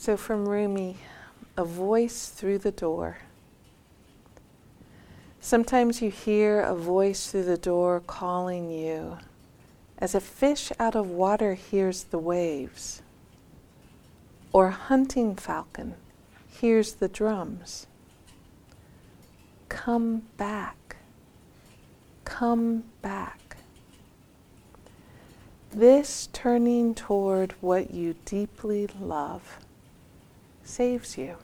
So, from Rumi, a voice through the door. Sometimes you hear a voice through the door calling you, as a fish out of water hears the waves, or a hunting falcon hears the drums. Come back. Come back. This turning toward what you deeply love saves you.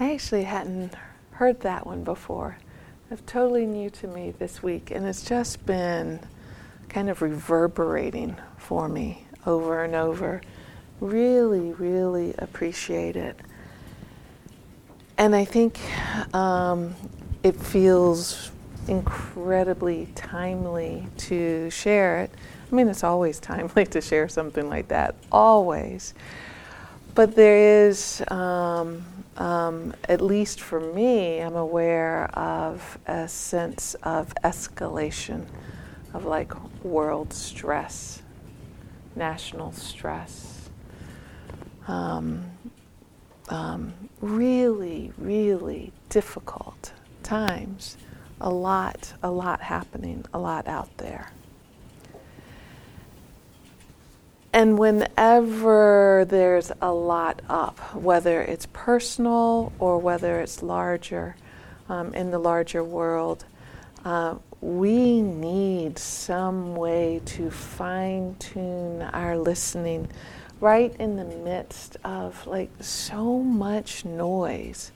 I actually hadn't heard that one before. It's totally new to me this week, and it's just been kind of reverberating for me over and over. Really, really appreciate it. And I think um, it feels incredibly timely to share it. I mean, it's always timely to share something like that, always. But there is um, um, at least for me, I'm aware of a sense of escalation of like world stress, national stress. Um, um, really, really difficult times. A lot, a lot happening, a lot out there. And whenever there's a lot up, whether it's personal or whether it's larger um, in the larger world, uh, we need some way to fine tune our listening right in the midst of like so much noise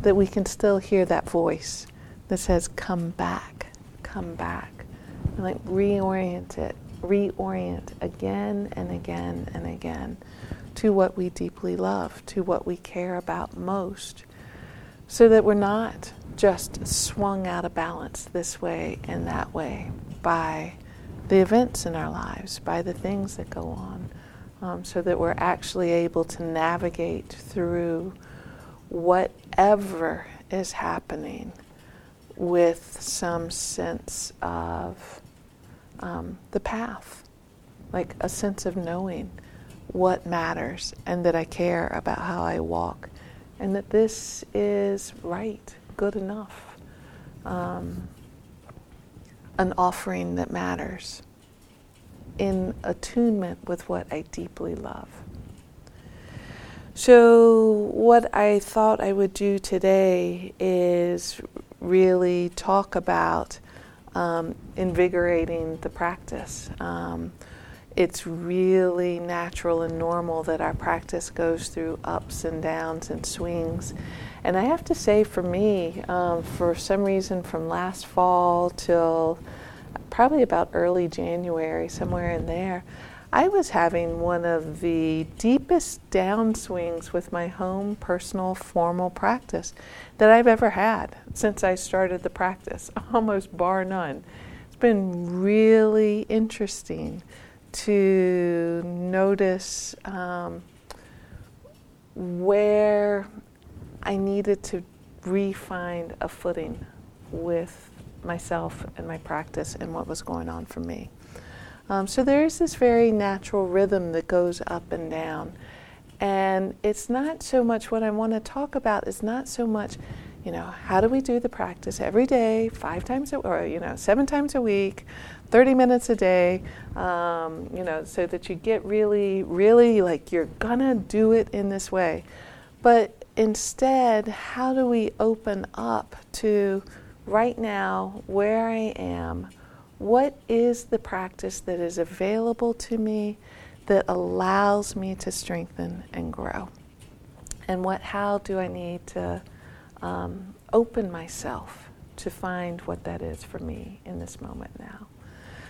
that we can still hear that voice that says, Come back, come back, and like reorient it reorient again and again and again to what we deeply love, to what we care about most, so that we're not just swung out of balance this way and that way by the events in our lives, by the things that go on, um, so that we're actually able to navigate through whatever is happening with some sense of um, the path, like a sense of knowing what matters and that I care about how I walk and that this is right, good enough, um, an offering that matters in attunement with what I deeply love. So, what I thought I would do today is really talk about um, invigorating the practice. Um, it's really natural and normal that our practice goes through ups and downs and swings. And I have to say, for me, um, for some reason, from last fall till probably about early January, somewhere in there, I was having one of the deepest downswings with my home personal formal practice that I've ever had since I started the practice, almost bar none. It's been really interesting to notice um, where I needed to re-find a footing with myself and my practice and what was going on for me. Um, so there is this very natural rhythm that goes up and down. And it's not so much what I want to talk about is not so much, you know, how do we do the practice every day, five times a, or you know, seven times a week, 30 minutes a day, um, you know, so that you get really, really like you're gonna do it in this way. But instead, how do we open up to right now where I am? What is the practice that is available to me that allows me to strengthen and grow? And what, how do I need to um, open myself to find what that is for me in this moment now?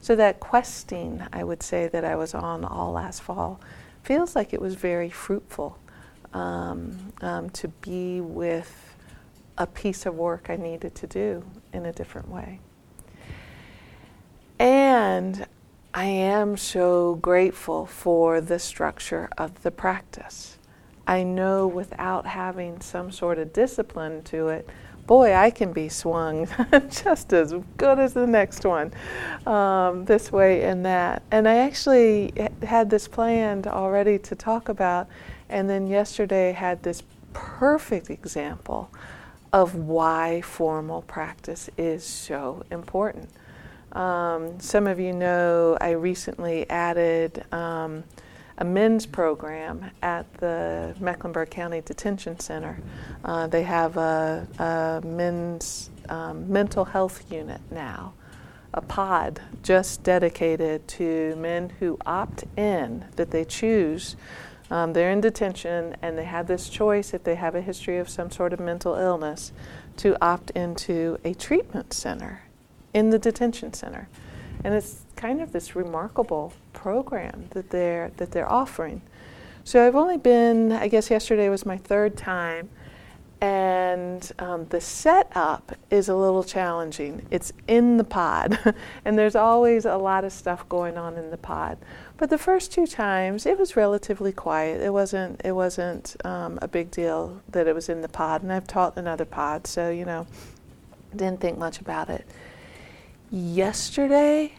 So, that questing, I would say, that I was on all last fall feels like it was very fruitful um, um, to be with a piece of work I needed to do in a different way. And I am so grateful for the structure of the practice. I know without having some sort of discipline to it, boy, I can be swung just as good as the next one, um, this way and that. And I actually had this planned already to talk about, and then yesterday had this perfect example of why formal practice is so important. Um, some of you know I recently added um, a men's program at the Mecklenburg County Detention Center. Uh, they have a, a men's um, mental health unit now, a pod just dedicated to men who opt in, that they choose. Um, they're in detention and they have this choice if they have a history of some sort of mental illness to opt into a treatment center in the detention center. And it's kind of this remarkable program that they're that they're offering. So I've only been, I guess yesterday was my third time, and um, the setup is a little challenging. It's in the pod, and there's always a lot of stuff going on in the pod. But the first two times, it was relatively quiet. It wasn't it wasn't um, a big deal that it was in the pod, and I've taught in other pods, so you know, didn't think much about it. Yesterday,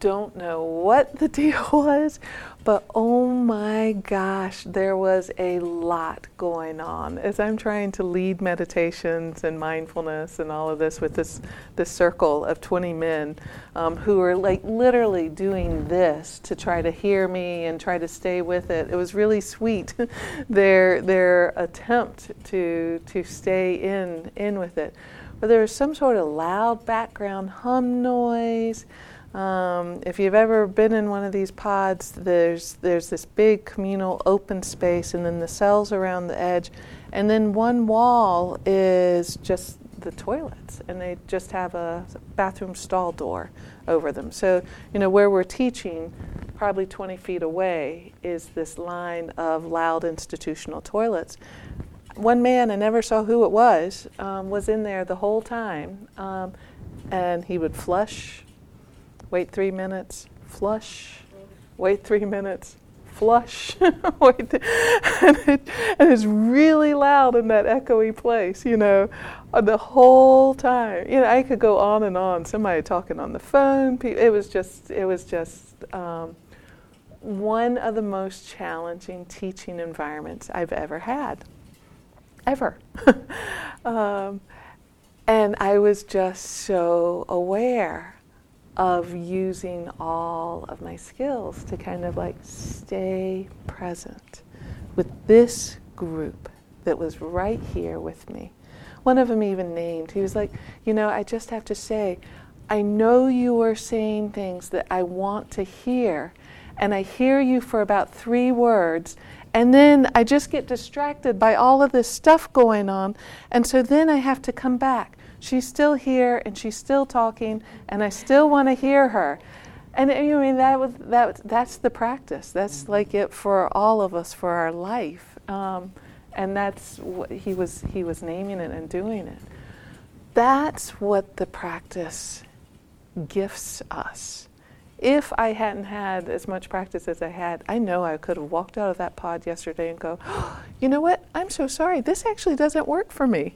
don't know what the deal was, but oh my gosh, there was a lot going on as I'm trying to lead meditations and mindfulness and all of this with this this circle of 20 men um, who are like literally doing this to try to hear me and try to stay with it. It was really sweet their their attempt to to stay in in with it. But there was some sort of loud background hum noise. Um, if you've ever been in one of these pods, there's there's this big communal open space, and then the cells around the edge, and then one wall is just the toilets, and they just have a bathroom stall door over them. So you know where we're teaching, probably 20 feet away, is this line of loud institutional toilets. One man, I never saw who it was, um, was in there the whole time, um, and he would flush wait three minutes, flush, wait three minutes, flush, wait, th- and, it, and, it's really loud in that echoey place, you know, uh, the whole time. You know, I could go on and on. Somebody talking on the phone. It was just, it was just um, one of the most challenging teaching environments I've ever had, ever. um, and I was just so aware of using all of my skills to kind of like stay present with this group that was right here with me. One of them even named, he was like, You know, I just have to say, I know you are saying things that I want to hear, and I hear you for about three words, and then I just get distracted by all of this stuff going on, and so then I have to come back she's still here and she's still talking and I still want to hear her. And I mean that was that that's the practice. That's like it for all of us for our life. Um, and that's what he was he was naming it and doing it. That's what the practice gifts us if I hadn't had as much practice as I had, I know I could have walked out of that pod yesterday and go, oh, you know what? I'm so sorry. This actually doesn't work for me.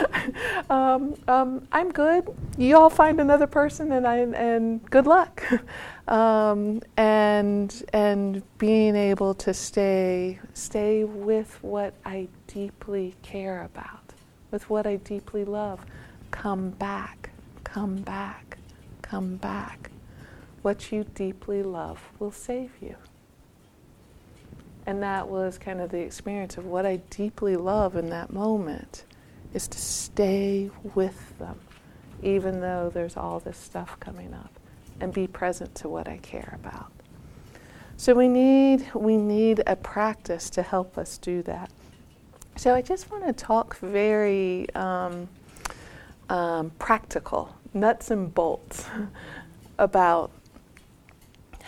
um, um, I'm good. You all find another person, and I and good luck. um, and and being able to stay stay with what I deeply care about, with what I deeply love. Come back. Come back. Come back what you deeply love will save you. And that was kind of the experience of what I deeply love in that moment is to stay with them, even though there's all this stuff coming up, and be present to what I care about. So we need we need a practice to help us do that. So I just want to talk very um, um, practical, nuts and bolts, about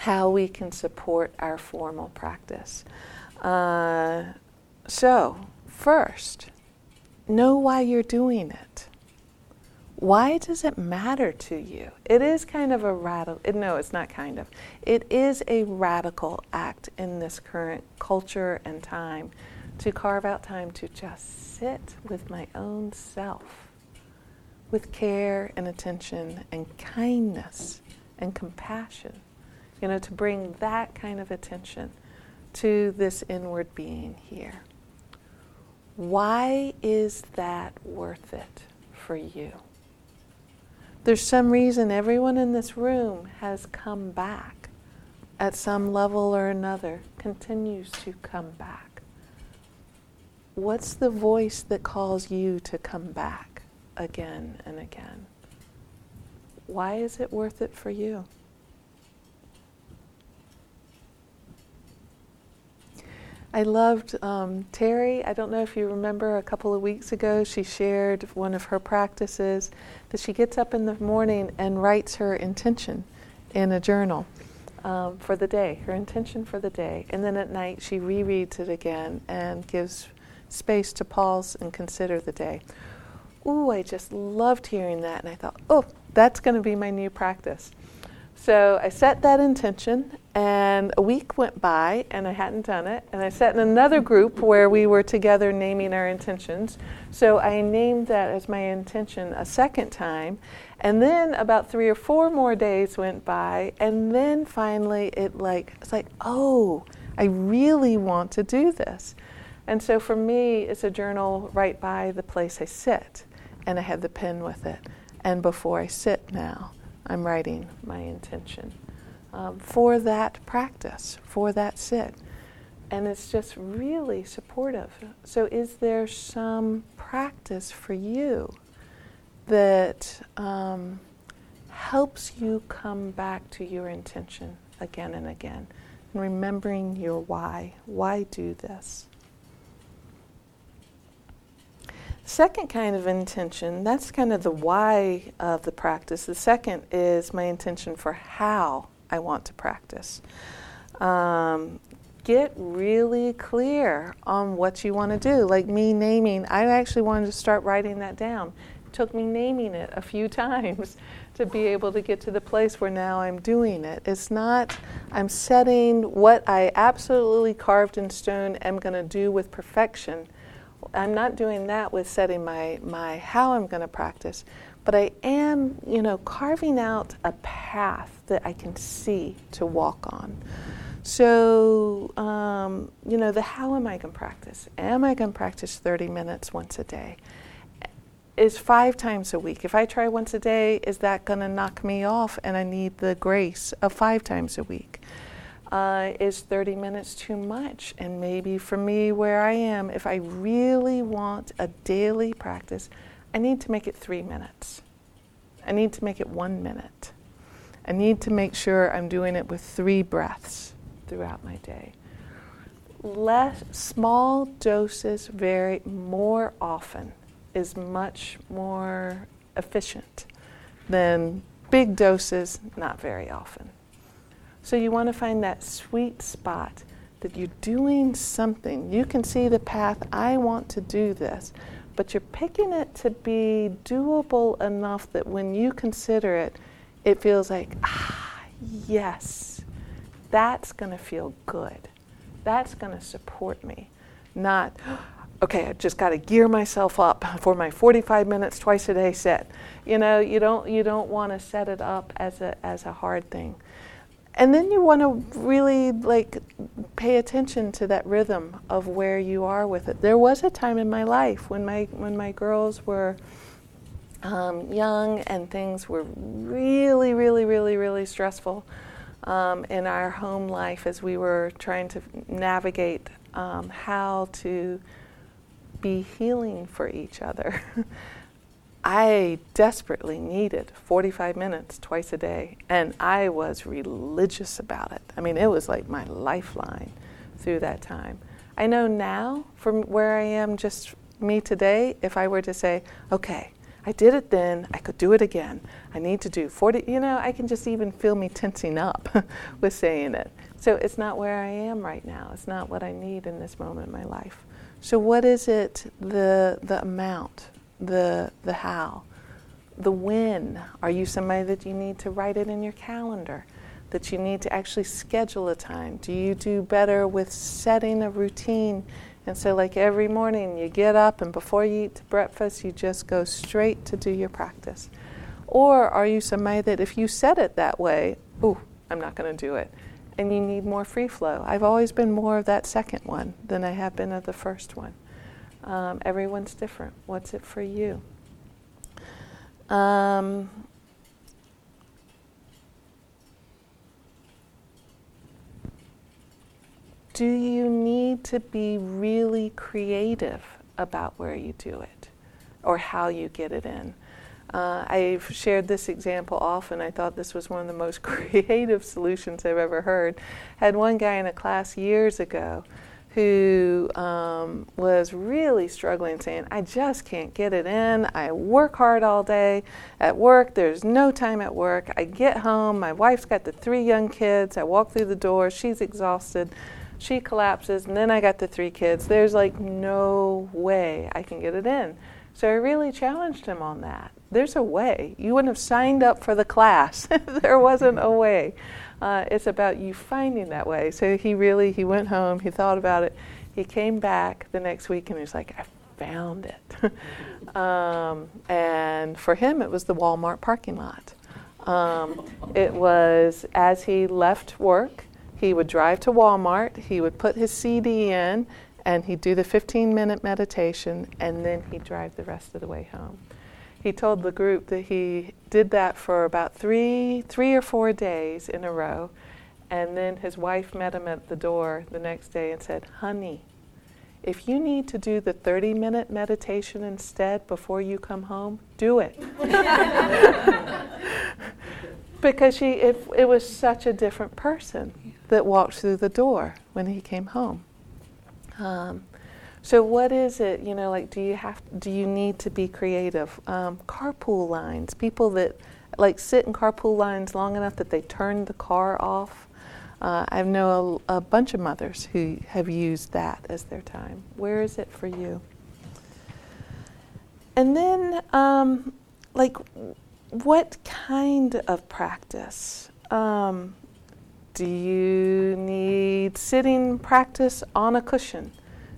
how we can support our formal practice. Uh, so, first, know why you're doing it. Why does it matter to you? It is kind of a radical, no, it's not kind of. It is a radical act in this current culture and time to carve out time to just sit with my own self with care and attention and kindness and compassion. You know, to bring that kind of attention to this inward being here. Why is that worth it for you? There's some reason everyone in this room has come back at some level or another, continues to come back. What's the voice that calls you to come back again and again? Why is it worth it for you? I loved um, Terry. I don't know if you remember a couple of weeks ago, she shared one of her practices that she gets up in the morning and writes her intention in a journal um, for the day, her intention for the day. And then at night, she rereads it again and gives space to pause and consider the day. Ooh, I just loved hearing that. And I thought, oh, that's going to be my new practice. So I set that intention, and a week went by, and I hadn't done it. And I sat in another group where we were together naming our intentions. So I named that as my intention a second time. And then about three or four more days went by, and then finally it like it's like, oh, I really want to do this. And so for me, it's a journal right by the place I sit, and I have the pen with it. And before I sit now. I'm writing my intention um, for that practice, for that sit. And it's just really supportive. So, is there some practice for you that um, helps you come back to your intention again and again? And remembering your why. Why do this? Second kind of intention, that's kind of the why of the practice. The second is my intention for how I want to practice. Um, get really clear on what you want to do. Like me naming, I actually wanted to start writing that down. It took me naming it a few times to be able to get to the place where now I'm doing it. It's not, I'm setting what I absolutely carved in stone am going to do with perfection I'm not doing that with setting my, my how I'm going to practice, but I am, you know, carving out a path that I can see to walk on. So, um, you know, the how am I going to practice? Am I going to practice 30 minutes once a day? Is five times a week. If I try once a day, is that going to knock me off and I need the grace of five times a week? Uh, is 30 minutes too much? And maybe for me, where I am, if I really want a daily practice, I need to make it three minutes. I need to make it one minute. I need to make sure I'm doing it with three breaths throughout my day. Less small doses very more often is much more efficient than big doses not very often. So you want to find that sweet spot that you're doing something. You can see the path, I want to do this, but you're picking it to be doable enough that when you consider it, it feels like, ah, yes, that's going to feel good. That's going to support me. Not, okay, I just got to gear myself up for my 45 minutes twice a day set. You know, you don't you don't want to set it up as a as a hard thing and then you want to really like pay attention to that rhythm of where you are with it. There was a time in my life when my when my girls were um, young and things were really, really, really, really stressful um, in our home life as we were trying to navigate um, how to be healing for each other. I desperately needed 45 minutes twice a day, and I was religious about it. I mean, it was like my lifeline through that time. I know now, from where I am, just me today, if I were to say, okay, I did it then, I could do it again. I need to do 40, you know, I can just even feel me tensing up with saying it. So it's not where I am right now. It's not what I need in this moment in my life. So, what is it, the, the amount? The, the how. The when. Are you somebody that you need to write it in your calendar? that you need to actually schedule a time? Do you do better with setting a routine? And so, like every morning, you get up and before you eat breakfast, you just go straight to do your practice. Or are you somebody that if you set it that way, ooh, I'm not going to do it, and you need more free flow? I've always been more of that second one than I have been of the first one. Um, everyone's different. What's it for you? Um, do you need to be really creative about where you do it or how you get it in? Uh, I've shared this example often. I thought this was one of the most creative solutions I've ever heard. Had one guy in a class years ago who um, was really struggling, saying, I just can't get it in. I work hard all day at work. There's no time at work. I get home. My wife's got the three young kids. I walk through the door. She's exhausted. She collapses. And then I got the three kids. There's like no way I can get it in. So I really challenged him on that. There's a way. You wouldn't have signed up for the class if there wasn't a way. Uh, it's about you finding that way. So he really he went home. He thought about it. He came back the next week and he was like, I found it. um, and for him, it was the Walmart parking lot. Um, it was as he left work, he would drive to Walmart. He would put his CD in, and he'd do the 15 minute meditation, and then he'd drive the rest of the way home he told the group that he did that for about three, three or four days in a row. And then his wife met him at the door the next day and said, Honey, if you need to do the 30 minute meditation instead before you come home, do it. because she, it, it was such a different person that walked through the door when he came home. Um, so what is it? You know, like do you have do you need to be creative? Um, carpool lines, people that like sit in carpool lines long enough that they turn the car off. Uh, I know a, a, bunch of mothers who have used that as their time. Where is it for you? And then, um, like, what kind of practice? Um, do you need sitting practice on a cushion?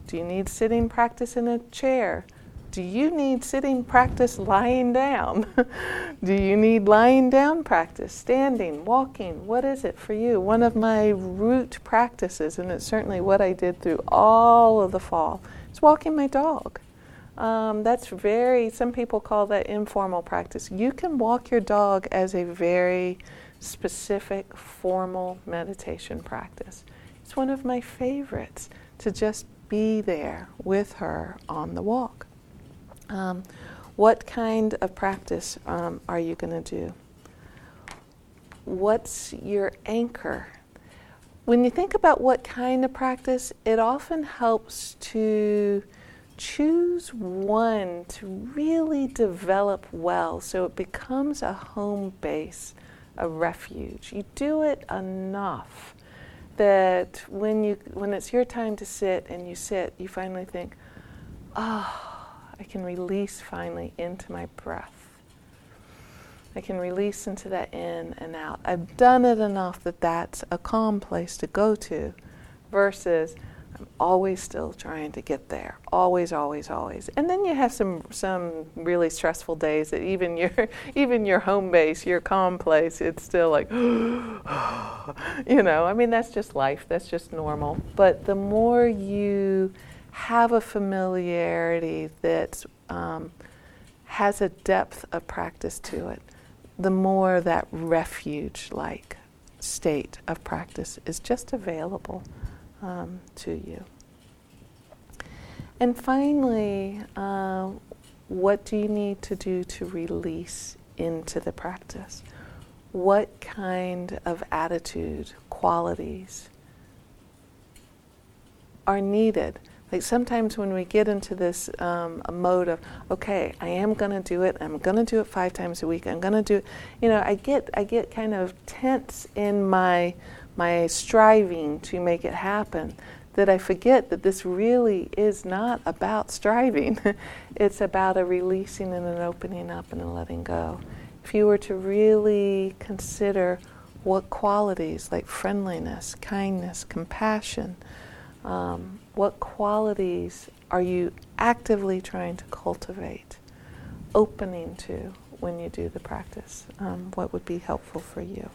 Do you need sitting practice in a chair? Do you need sitting practice lying down? Do you need lying down practice, standing, walking? What is it for you? One of my root practices, and it's certainly what I did through all of the fall, is walking my dog. Um, that's very, some people call that informal practice. You can walk your dog as a very specific, formal meditation practice. It's one of my favorites to just be there with her on the walk. Um, what kind of practice um, are you going to do? What's your anchor? When you think about what kind of practice, it often helps to choose one to really develop well so it becomes a home base, a refuge. You do it enough that when you when it's your time to sit and you sit, you finally think, "Oh, I can release finally into my breath. I can release into that in and out. I've done it enough that that's a calm place to go to, versus I'm always still trying to get there. Always, always, always. And then you have some some really stressful days that even your even your home base, your calm place, it's still like you know, I mean that's just life. That's just normal. But the more you have a familiarity that um, has a depth of practice to it, the more that refuge like state of practice is just available um, to you. And finally, uh, what do you need to do to release into the practice? What kind of attitude, qualities are needed? Like sometimes when we get into this um, mode of, okay, I am going to do it. I'm going to do it five times a week. I'm going to do it. You know, I get I get kind of tense in my my striving to make it happen, that I forget that this really is not about striving. it's about a releasing and an opening up and a letting go. If you were to really consider what qualities like friendliness, kindness, compassion, um, what qualities are you actively trying to cultivate, opening to when you do the practice? Um, what would be helpful for you?